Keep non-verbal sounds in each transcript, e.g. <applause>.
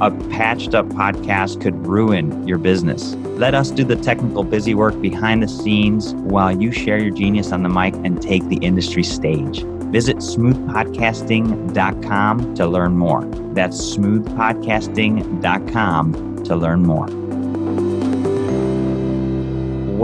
A patched up podcast could ruin your business. Let us do the technical busy work behind the scenes while you share your genius on the mic and take the industry stage. Visit smoothpodcasting.com to learn more. That's smoothpodcasting.com to learn more.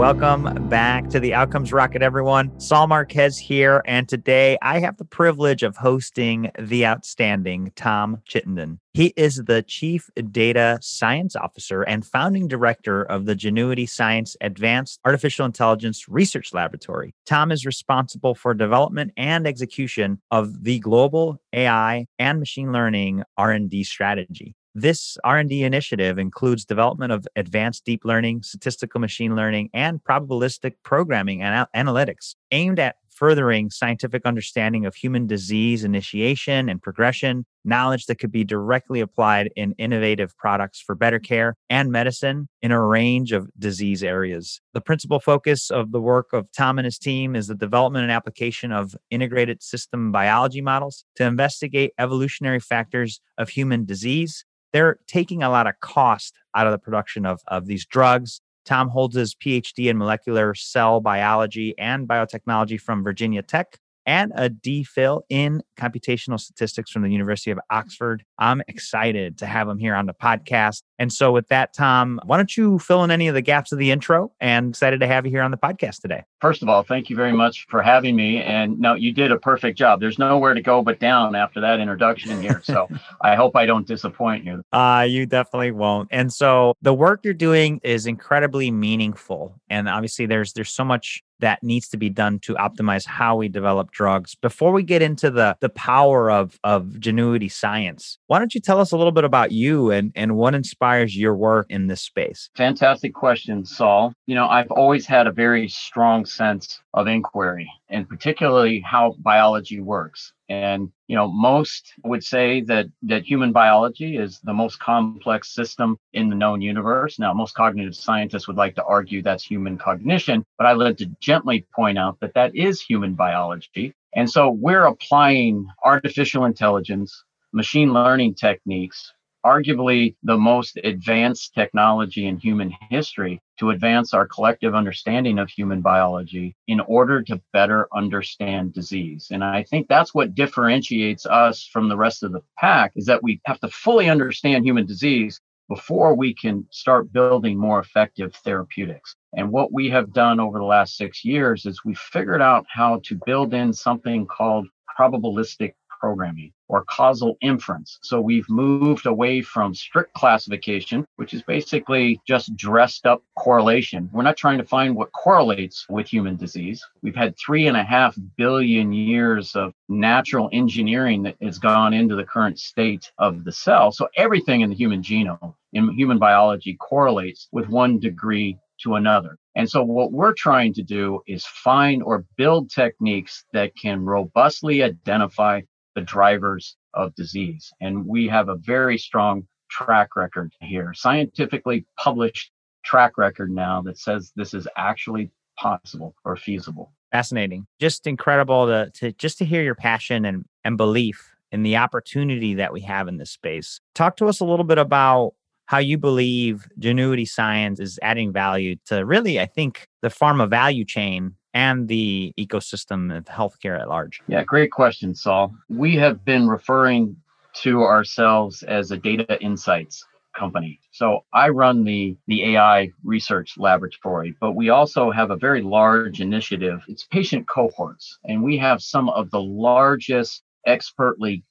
Welcome back to the Outcomes Rocket, everyone. Saul Marquez here, and today I have the privilege of hosting the outstanding Tom Chittenden. He is the Chief Data Science Officer and founding director of the Genuity Science Advanced Artificial Intelligence Research Laboratory. Tom is responsible for development and execution of the global AI and machine learning R&D strategy. This R&D initiative includes development of advanced deep learning, statistical machine learning, and probabilistic programming and analytics aimed at furthering scientific understanding of human disease initiation and progression, knowledge that could be directly applied in innovative products for better care and medicine in a range of disease areas. The principal focus of the work of Tom and his team is the development and application of integrated system biology models to investigate evolutionary factors of human disease they're taking a lot of cost out of the production of, of these drugs. Tom holds his PhD in molecular cell biology and biotechnology from Virginia Tech and a DPhil in computational statistics from the University of Oxford. I'm excited to have him here on the podcast. And so, with that, Tom, why don't you fill in any of the gaps of the intro? And excited to have you here on the podcast today. First of all, thank you very much for having me. And no, you did a perfect job. There's nowhere to go but down after that introduction here. So <laughs> I hope I don't disappoint you. Uh, you definitely won't. And so the work you're doing is incredibly meaningful. And obviously there's there's so much that needs to be done to optimize how we develop drugs. Before we get into the the power of of Genuity science, why don't you tell us a little bit about you and and what inspires your work in this space? Fantastic question, Saul. You know, I've always had a very strong sense of inquiry and particularly how biology works. And you know, most would say that that human biology is the most complex system in the known universe. Now, most cognitive scientists would like to argue that's human cognition, but I'd like to gently point out that that is human biology. And so we're applying artificial intelligence, machine learning techniques arguably the most advanced technology in human history to advance our collective understanding of human biology in order to better understand disease. And I think that's what differentiates us from the rest of the pack is that we have to fully understand human disease before we can start building more effective therapeutics. And what we have done over the last six years is we figured out how to build in something called probabilistic programming or causal inference. So we've moved away from strict classification, which is basically just dressed up correlation. We're not trying to find what correlates with human disease. We've had three and a half billion years of natural engineering that has gone into the current state of the cell. So everything in the human genome, in human biology, correlates with one degree to another. And so, what we're trying to do is find or build techniques that can robustly identify the drivers of disease. And we have a very strong track record here, scientifically published track record now that says this is actually possible or feasible. Fascinating. Just incredible to, to just to hear your passion and, and belief in the opportunity that we have in this space. Talk to us a little bit about how you believe Genuity Science is adding value to really, I think, the pharma value chain and the ecosystem of healthcare at large? Yeah, great question, Saul. We have been referring to ourselves as a data insights company. So I run the the AI research laboratory, but we also have a very large initiative. It's patient cohorts, and we have some of the largest expertly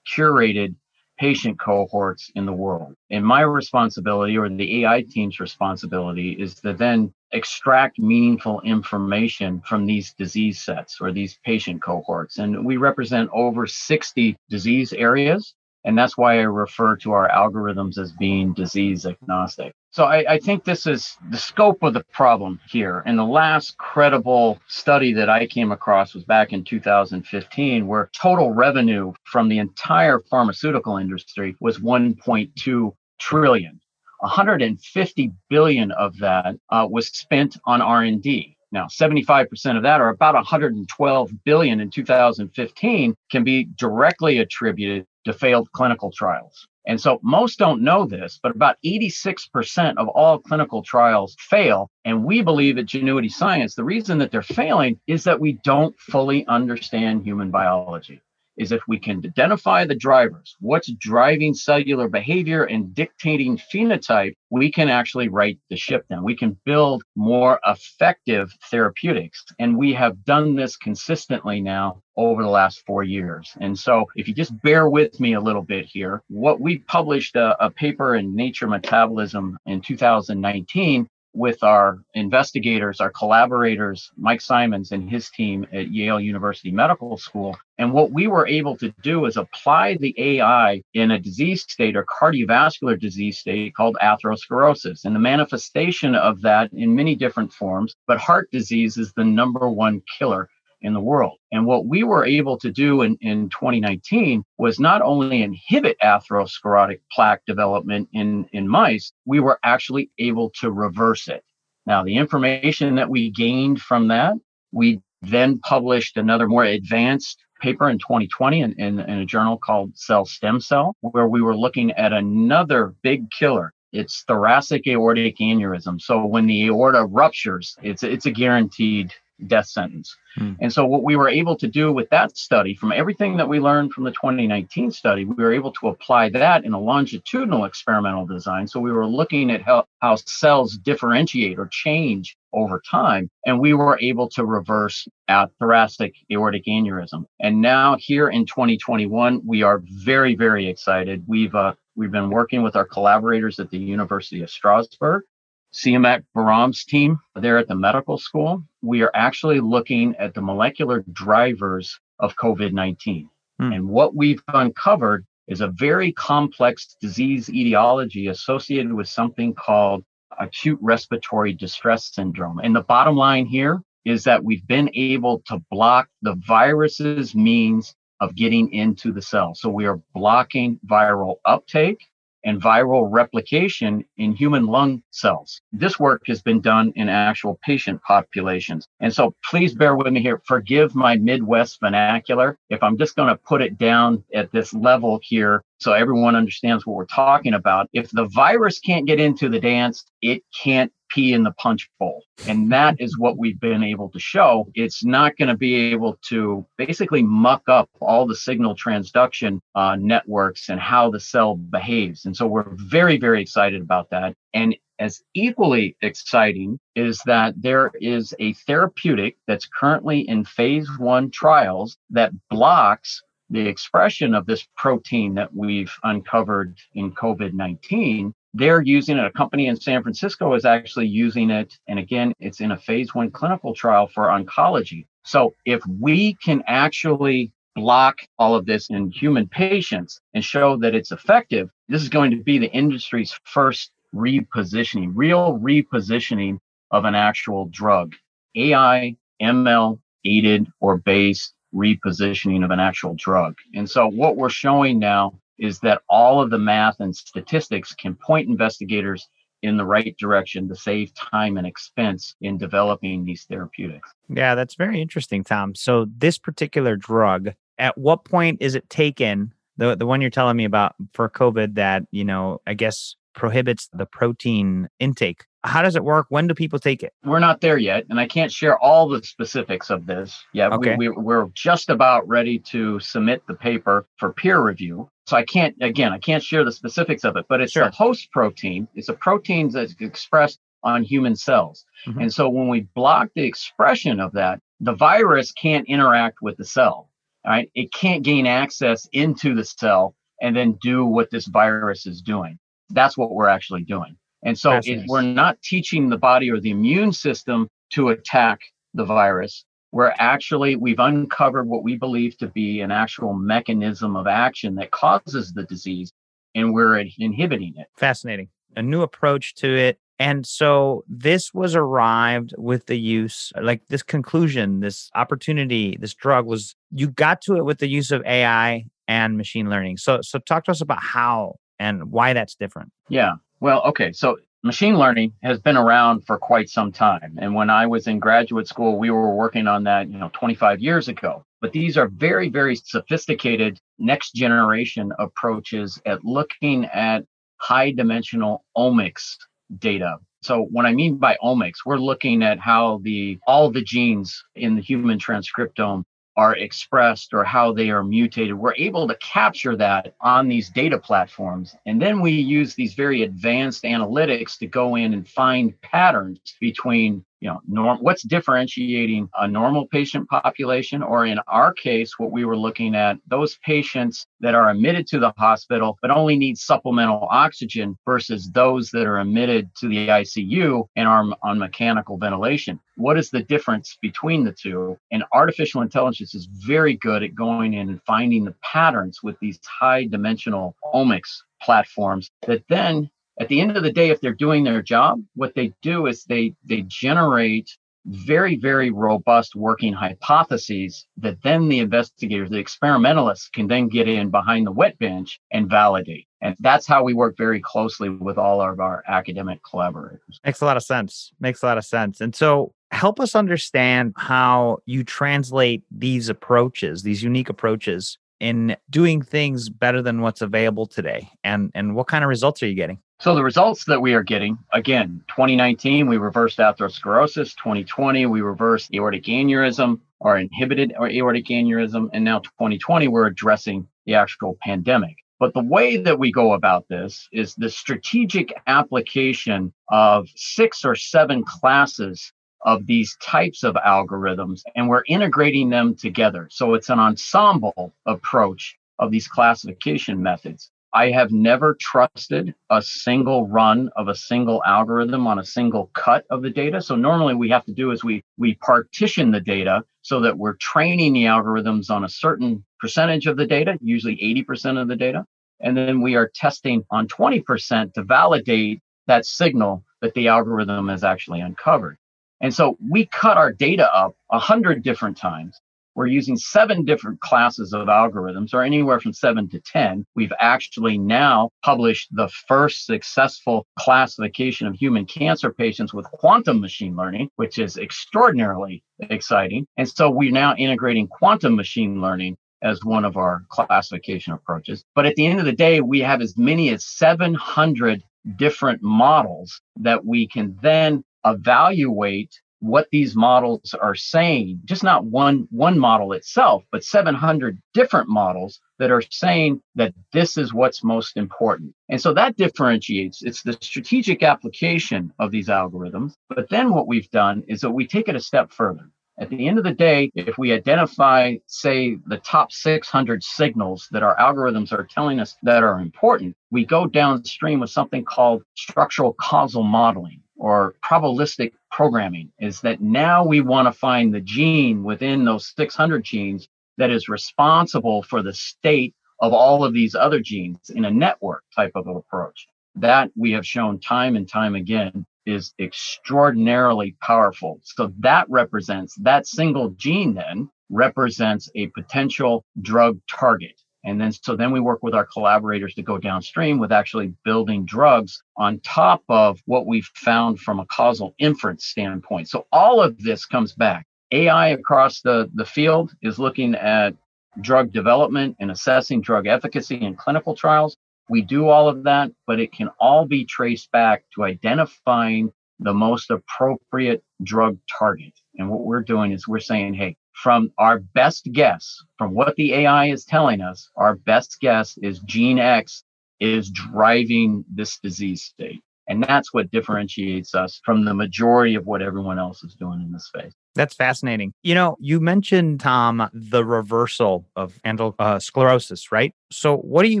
curated patient cohorts in the world. And my responsibility, or the AI team's responsibility, is to then extract meaningful information from these disease sets or these patient cohorts. And we represent over 60 disease areas. And that's why I refer to our algorithms as being disease agnostic. So I, I, think this is the scope of the problem here. And the last credible study that I came across was back in 2015, where total revenue from the entire pharmaceutical industry was 1.2 trillion. 150 billion of that uh, was spent on R&D. Now, 75% of that, or about 112 billion in 2015, can be directly attributed to failed clinical trials. And so most don't know this, but about 86% of all clinical trials fail. And we believe at Genuity Science, the reason that they're failing is that we don't fully understand human biology is if we can identify the drivers, what's driving cellular behavior and dictating phenotype, we can actually write the ship down. We can build more effective therapeutics. And we have done this consistently now over the last four years. And so, if you just bear with me a little bit here, what we published a, a paper in Nature Metabolism in 2019 with our investigators, our collaborators, Mike Simons and his team at Yale University Medical School. And what we were able to do is apply the AI in a disease state or cardiovascular disease state called atherosclerosis. And the manifestation of that in many different forms, but heart disease is the number one killer in the world. And what we were able to do in, in 2019 was not only inhibit atherosclerotic plaque development in, in mice, we were actually able to reverse it. Now, the information that we gained from that, we then published another more advanced paper in 2020 in, in, in a journal called Cell Stem Cell, where we were looking at another big killer it's thoracic aortic aneurysm. So when the aorta ruptures, it's it's a guaranteed death sentence. Hmm. And so, what we were able to do with that study, from everything that we learned from the 2019 study, we were able to apply that in a longitudinal experimental design. So, we were looking at how, how cells differentiate or change over time, and we were able to reverse a thoracic aortic aneurysm. And now, here in 2021, we are very, very excited. We've uh, We've been working with our collaborators at the University of Strasbourg Seiamak Bahram's team there at the medical school, we are actually looking at the molecular drivers of COVID 19. Hmm. And what we've uncovered is a very complex disease etiology associated with something called acute respiratory distress syndrome. And the bottom line here is that we've been able to block the virus's means of getting into the cell. So we are blocking viral uptake and viral replication in human lung cells. This work has been done in actual patient populations. And so please bear with me here. Forgive my Midwest vernacular. If I'm just going to put it down at this level here, so everyone understands what we're talking about. If the virus can't get into the dance, it can't pee in the punch bowl. And that is what we've been able to show. It's not going to be able to basically muck up all the signal transduction uh, networks and how the cell behaves. And so we're very, very excited about that. And as equally exciting is that there is a therapeutic that's currently in phase one trials that blocks the expression of this protein that we've uncovered in COVID 19. They're using it. A company in San Francisco is actually using it. And again, it's in a phase one clinical trial for oncology. So if we can actually block all of this in human patients and show that it's effective, this is going to be the industry's first repositioning, real repositioning of an actual drug. AI, ML aided or based repositioning of an actual drug. And so what we're showing now is that all of the math and statistics can point investigators in the right direction to save time and expense in developing these therapeutics. Yeah, that's very interesting, Tom. So this particular drug, at what point is it taken? The the one you're telling me about for COVID that, you know, I guess prohibits the protein intake. How does it work? When do people take it? We're not there yet, and I can't share all the specifics of this yet. Okay. We, we, we're just about ready to submit the paper for peer review. So I can't, again, I can't share the specifics of it, but it's sure. a host protein. It's a protein that's expressed on human cells. Mm-hmm. And so when we block the expression of that, the virus can't interact with the cell. Right? It can't gain access into the cell and then do what this virus is doing that's what we're actually doing. And so it, we're not teaching the body or the immune system to attack the virus. Where actually we've uncovered what we believe to be an actual mechanism of action that causes the disease and we're inhibiting it. Fascinating. A new approach to it. And so this was arrived with the use, like this conclusion, this opportunity, this drug was you got to it with the use of AI and machine learning. So so talk to us about how and why that's different. Yeah. Well, okay. So machine learning has been around for quite some time. And when I was in graduate school, we were working on that, you know, 25 years ago. But these are very, very sophisticated next generation approaches at looking at high dimensional omics data. So what I mean by omics, we're looking at how the all the genes in the human transcriptome are expressed or how they are mutated. We're able to capture that on these data platforms. And then we use these very advanced analytics to go in and find patterns between you know, norm, what's differentiating a normal patient population, or in our case, what we were looking at, those patients that are admitted to the hospital but only need supplemental oxygen versus those that are admitted to the ICU and are on mechanical ventilation. What is the difference between the two? And artificial intelligence is very good at going in and finding the patterns with these high dimensional omics platforms that then at the end of the day if they're doing their job what they do is they they generate very very robust working hypotheses that then the investigators the experimentalists can then get in behind the wet bench and validate. And that's how we work very closely with all of our academic collaborators. Makes a lot of sense. Makes a lot of sense. And so help us understand how you translate these approaches these unique approaches in doing things better than what's available today. And and what kind of results are you getting so the results that we are getting, again, 2019, we reversed atherosclerosis. 2020, we reversed aortic aneurysm or inhibited aortic aneurysm. And now 2020, we're addressing the actual pandemic. But the way that we go about this is the strategic application of six or seven classes of these types of algorithms, and we're integrating them together. So it's an ensemble approach of these classification methods. I have never trusted a single run of a single algorithm on a single cut of the data. So normally we have to do is we we partition the data so that we're training the algorithms on a certain percentage of the data, usually 80% of the data. And then we are testing on 20% to validate that signal that the algorithm has actually uncovered. And so we cut our data up a hundred different times we're using seven different classes of algorithms, or anywhere from seven to 10. We've actually now published the first successful classification of human cancer patients with quantum machine learning, which is extraordinarily exciting. And so we're now integrating quantum machine learning as one of our classification approaches. But at the end of the day, we have as many as 700 different models that we can then evaluate what these models are saying just not one one model itself but 700 different models that are saying that this is what's most important. And so that differentiates it's the strategic application of these algorithms. But then what we've done is that we take it a step further. At the end of the day, if we identify, say, the top 600 signals that our algorithms are telling us that are important, we go downstream with something called structural causal modeling or probabilistic programming is that now we want to find the gene within those 600 genes that is responsible for the state of all of these other genes in a network type of approach. That we have shown time and time again is extraordinarily powerful. So that represents that single gene then represents a potential drug target. And then, so then we work with our collaborators to go downstream with actually building drugs on top of what we've found from a causal inference standpoint. So all of this comes back. AI across the, the field is looking at drug development and assessing drug efficacy in clinical trials. We do all of that, but it can all be traced back to identifying the most appropriate drug target. And what we're doing is we're saying, hey, from our best guess, from what the AI is telling us, our best guess is gene X is driving this disease state. And that's what differentiates us from the majority of what everyone else is doing in this space. That's fascinating. You know, you mentioned, Tom, the reversal of uh, sclerosis, right? So, what do you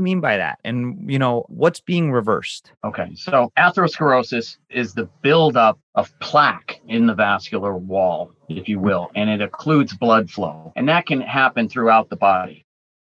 mean by that? And, you know, what's being reversed? Okay. So, atherosclerosis is the buildup of plaque in the vascular wall, if you will, and it occludes blood flow. And that can happen throughout the body.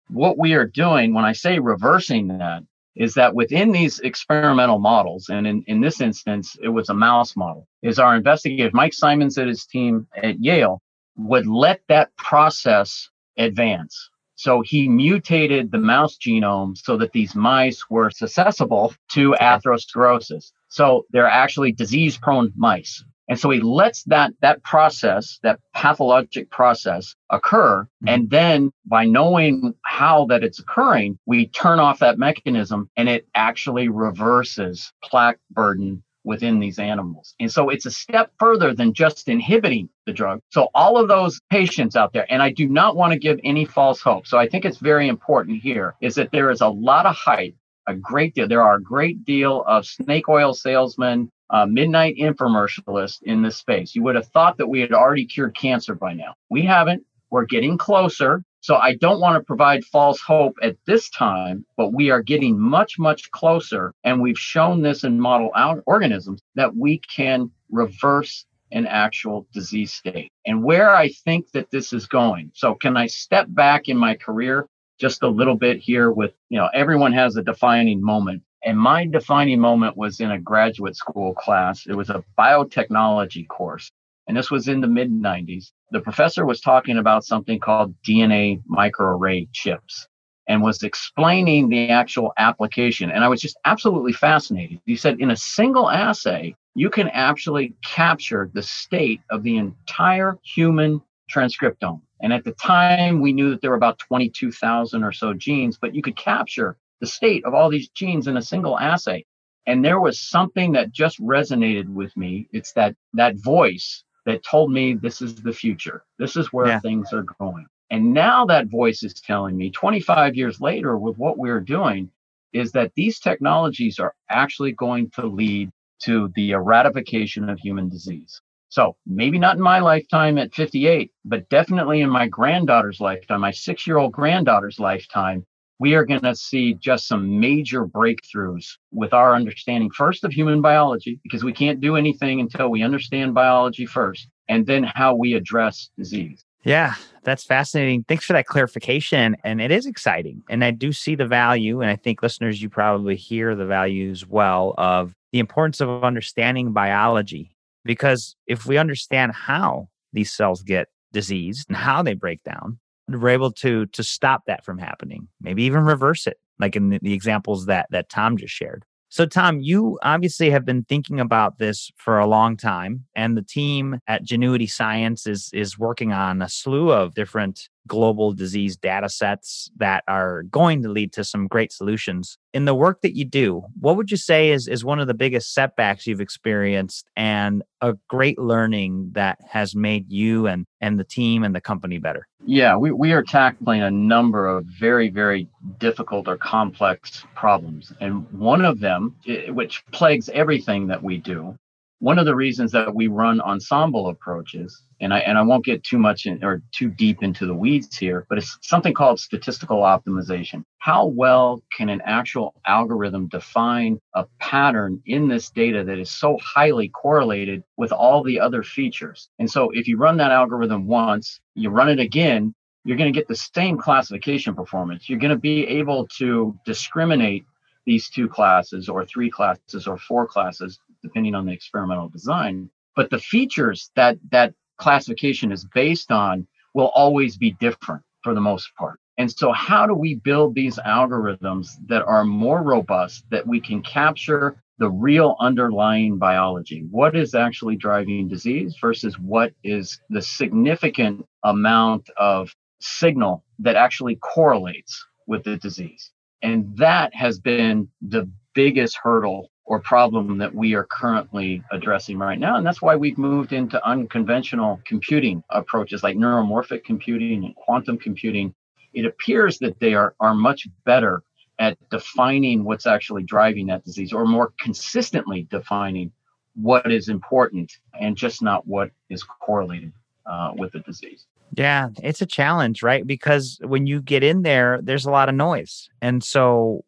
What we are doing when I say reversing that is that within these experimental models, and in, in this instance, it was a mouse model, is our investigator, Mike Simons and his team at Yale, would let that process advance. So he mutated the mouse genome so that these mice were susceptible to atherosclerosis. So they're actually disease prone mice. And so he lets that that process, that pathologic process occur. Mm-hmm. And then by knowing how that it's occurring, we turn off that mechanism and it actually reverses plaque burden within these animals. And so it's a step further than just inhibiting the drug. So all of those patients out there, and I do not want to give any false hope. So I think it's very important here is that there is a lot of hype, a great deal. There are a great deal of snake oil salesmen uh, midnight infomercialists in this space. You would have thought that we had already cured cancer by now. We haven't. We're getting closer. So I don't want to provide false hope at this time, but we are getting much, much closer. And we've shown this in model organisms that we can reverse an actual disease state. And where I think that this is going. So can I step back in my career just a little bit here with, you know, everyone has a defining moment. And my defining moment was in a graduate school class. It was a biotechnology course. And this was in the mid 90s. The professor was talking about something called DNA microarray chips and was explaining the actual application. And I was just absolutely fascinated. He said, in a single assay, you can actually capture the state of the entire human transcriptome. And at the time, we knew that there were about 22,000 or so genes, but you could capture the state of all these genes in a single assay. And there was something that just resonated with me. It's that that voice that told me this is the future. This is where yeah. things are going. And now that voice is telling me 25 years later with what we're doing is that these technologies are actually going to lead to the eradication of human disease. So maybe not in my lifetime at 58, but definitely in my granddaughter's lifetime, my six year old granddaughter's lifetime, we are going to see just some major breakthroughs with our understanding first of human biology, because we can't do anything until we understand biology first, and then how we address disease. Yeah, that's fascinating. Thanks for that clarification. And it is exciting. And I do see the value. And I think listeners, you probably hear the value as well of the importance of understanding biology. Because if we understand how these cells get diseased and how they break down, we're able to to stop that from happening maybe even reverse it like in the, examples that that tom just shared. So, Tom, you obviously have been thinking about this for a long time, and the team at Genuity Science is is working on a slew of different global disease data sets that are going to lead to some great solutions. In the work that you do, what would you say is is one of the biggest setbacks you've experienced and a great learning that has made you and and the team and the company better? Yeah, we, we are tackling a number of very, very difficult or complex problems. And one of them, which plagues everything that we do, one of the reasons that we run ensemble approaches, and I and I won't get too much in, or too deep into the weeds here, but it's something called statistical optimization. How well can an actual algorithm define a pattern in this data that is so highly correlated with all the other features? And so if you run that algorithm once, you run it again, you're going to get the same classification performance. You're going to be able to discriminate these two classes or three classes or four classes depending on the experimental design. But the features that that classification is based on will always be different for the most part. And so, how do we build these algorithms that are more robust, that we can capture the real underlying biology? What is actually driving disease versus what is the significant amount of signal that actually correlates with the disease? And that has been the biggest hurdle or problem that we are currently addressing right now. And that's why we've moved into unconventional computing approaches like neuromorphic computing and quantum computing. It appears that they are, are much better at defining what's actually driving that disease or more consistently defining what is important and just not what is correlated uh, with the disease. Yeah, it's a challenge, right? Because when you get in there, there's a lot of noise. And so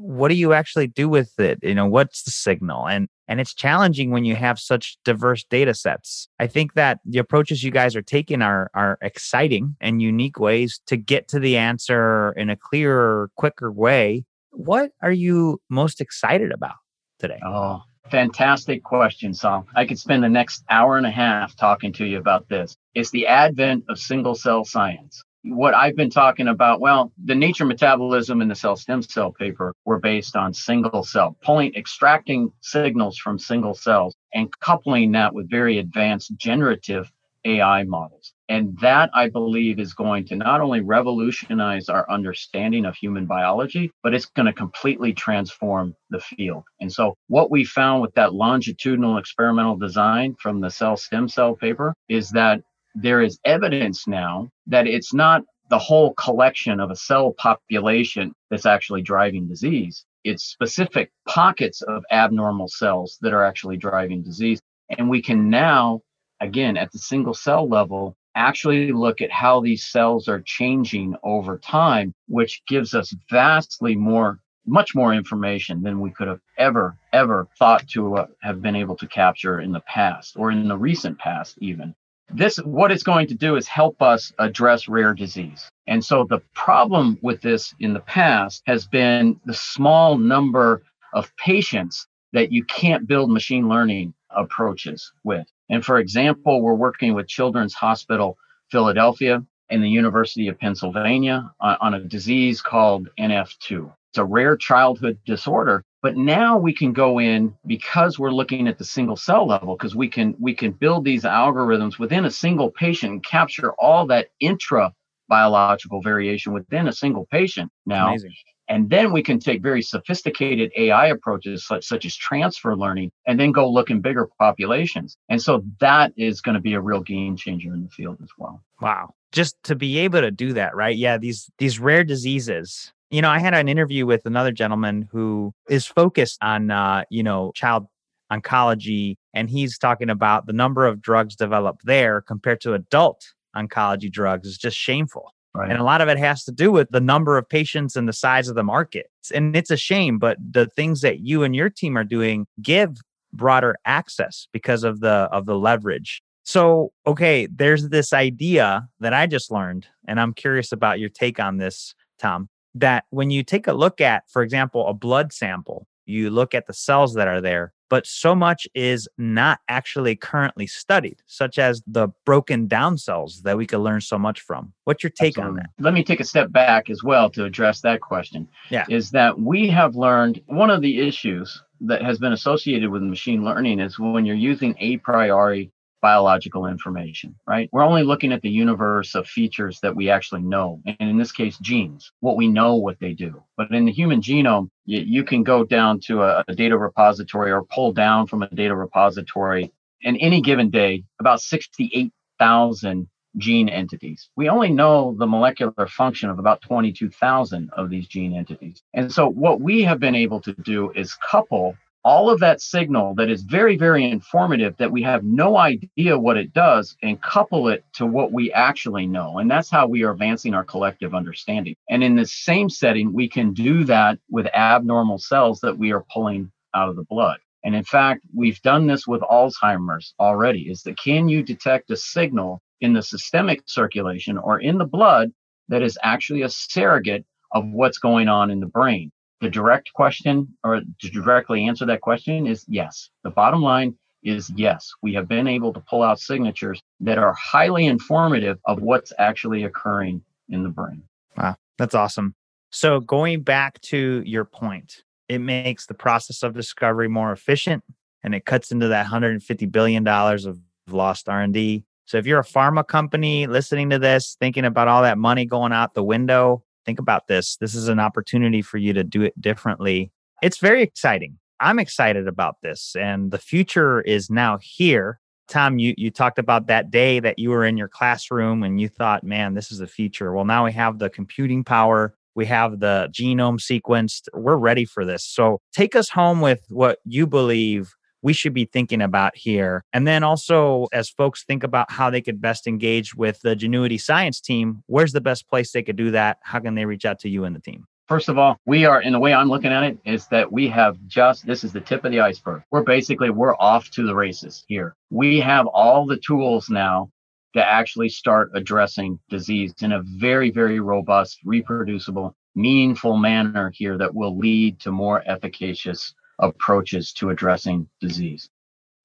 what do you actually do with it? You know, what's the signal? And and it's challenging when you have such diverse data sets. I think that the approaches you guys are taking are are exciting and unique ways to get to the answer in a clearer, quicker way. What are you most excited about today? Oh, Fantastic question, Sal. I could spend the next hour and a half talking to you about this. It's the advent of single cell science. What I've been talking about, well, the nature metabolism and the cell stem cell paper were based on single cell, pulling, extracting signals from single cells and coupling that with very advanced generative AI models. And that I believe is going to not only revolutionize our understanding of human biology, but it's going to completely transform the field. And so, what we found with that longitudinal experimental design from the cell stem cell paper is that there is evidence now that it's not the whole collection of a cell population that's actually driving disease. It's specific pockets of abnormal cells that are actually driving disease. And we can now, again, at the single cell level, actually look at how these cells are changing over time, which gives us vastly more, much more information than we could have ever, ever thought to uh, have been able to capture in the past or in the recent past, even. This, what it's going to do is help us address rare disease. And so the problem with this in the past has been the small number of patients that you can't build machine learning approaches with. And for example, we're working with Children's Hospital Philadelphia and the University of Pennsylvania on, a disease called NF2. It's a rare childhood disorder, but now we can go in because we're looking at the single cell level because we can we can build these algorithms within a single patient and capture all that intra biological variation within a single patient now Amazing. And then we can take very sophisticated AI approaches such, such as transfer learning and then go look in bigger populations. And so that is going to be a real game changer in the field as well. Wow. Just to be able to do that, right? Yeah, these these rare diseases. You know, I had an interview with another gentleman who is focused on uh, you know, child oncology and he's talking about the number of drugs developed there compared to adult oncology drugs is just shameful. Right. And a lot of it has to do with the number of patients and the size of the market. And it's a shame, but the things that you and your team are doing give broader access because of the of the leverage. So, okay, there's this idea that I just learned and I'm curious about your take on this, Tom, that when you take a look at for example a blood sample, you look at the cells that are there, but so much is not actually currently studied, such as the broken down cells that we could learn so much from. What's your take Absolutely. on that? Let me take a step back as well to address that question. Yeah. Is that we have learned one of the issues that has been associated with machine learning is when you're using a priori biological information, right? We're only looking at the universe of features that we actually know. And in this case, genes, what we know what they do. But in the human genome, you, you can go down to a, a data repository or pull down from a data repository. And any given day, about 68,000 gene entities. We only know the molecular function of about 22,000 of these gene entities. And so what we have been able to do is couple all of that signal that is very, very informative that we have no idea what it does and couple it to what we actually know. And that's how we are advancing our collective understanding. And in the same setting, we can do that with abnormal cells that we are pulling out of the blood. And in fact, we've done this with Alzheimer's already is that can you detect a signal in the systemic circulation or in the blood that is actually a surrogate of what's going on in the brain? The direct question, or to directly answer that question, is yes. The bottom line is yes. We have been able to pull out signatures that are highly informative of what's actually occurring in the brain. Wow, that's awesome. So, going back to your point, it makes the process of discovery more efficient and it cuts into that 150 billion dollars of lost R&D. So if you're a pharma company listening to this, thinking about all that money going out the window, think about this. This is an opportunity for you to do it differently. It's very exciting. I'm excited about this, and the future is now here. Tom, you, you talked about that day that you were in your classroom and you thought, man, this is the future. Well, now we have the computing power We have the genome sequenced. We're ready for this. So take us home with what you believe we should be thinking about here. And then also, as folks think about how they could best engage with the Genuity Science team, where's the best place they could do that? How can they reach out to you and the team? First of all, we are, in the way I'm looking at it, is that we have just, this is the tip of the iceberg. We're basically, we're off to the races here. We have all the tools now to actually start addressing disease in a very, very robust, reproducible, meaningful manner here that will lead to more efficacious approaches to addressing disease.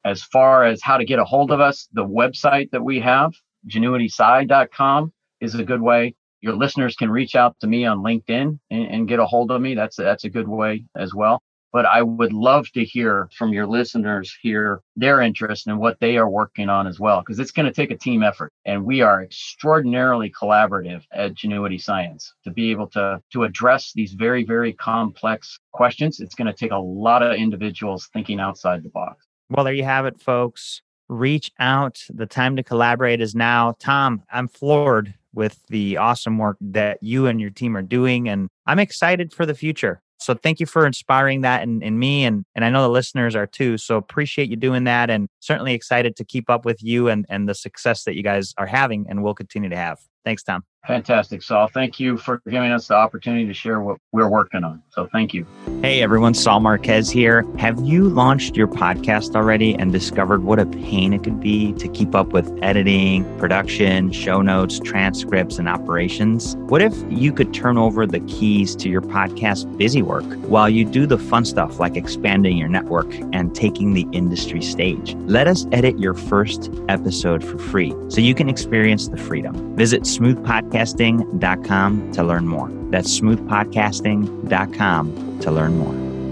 As far as how to get a hold of us, the website that we have, genuitysci.com, is a good way. Your listeners can reach out to me on LinkedIn and, and get a hold of me. That's that's a good way as well but I would love to hear from your listeners here their interest in what they are working on as well, because it's going to take a team effort. And we are extraordinarily collaborative at Genuity Science to be able to, to address these very, very complex questions. It's going to take a lot of individuals thinking outside the box. Well, there you have it, folks. Reach out. The time to collaborate is now. Tom, I'm floored with the awesome work that you and your team are doing, and I'm excited for the future. So thank you for inspiring that in, in me and and I know the listeners are too. So appreciate you doing that and certainly excited to keep up with you and and the success that you guys are having and will continue to have. Thanks, Tom. Fantastic, Saul. Thank you for giving us the opportunity to share what we're working on. So thank you. Hey, everyone. Saul Marquez here. Have you launched your podcast already and discovered what a pain it could be to keep up with editing, production, show notes, transcripts, and operations? What if you could turn over the keys to your podcast busy work while you do the fun stuff like expanding your network and taking the industry stage? Let us edit your first episode for free so you can experience the freedom. Visit smoothpodcasting.com to learn more. That's smoothpodcasting.com to learn more.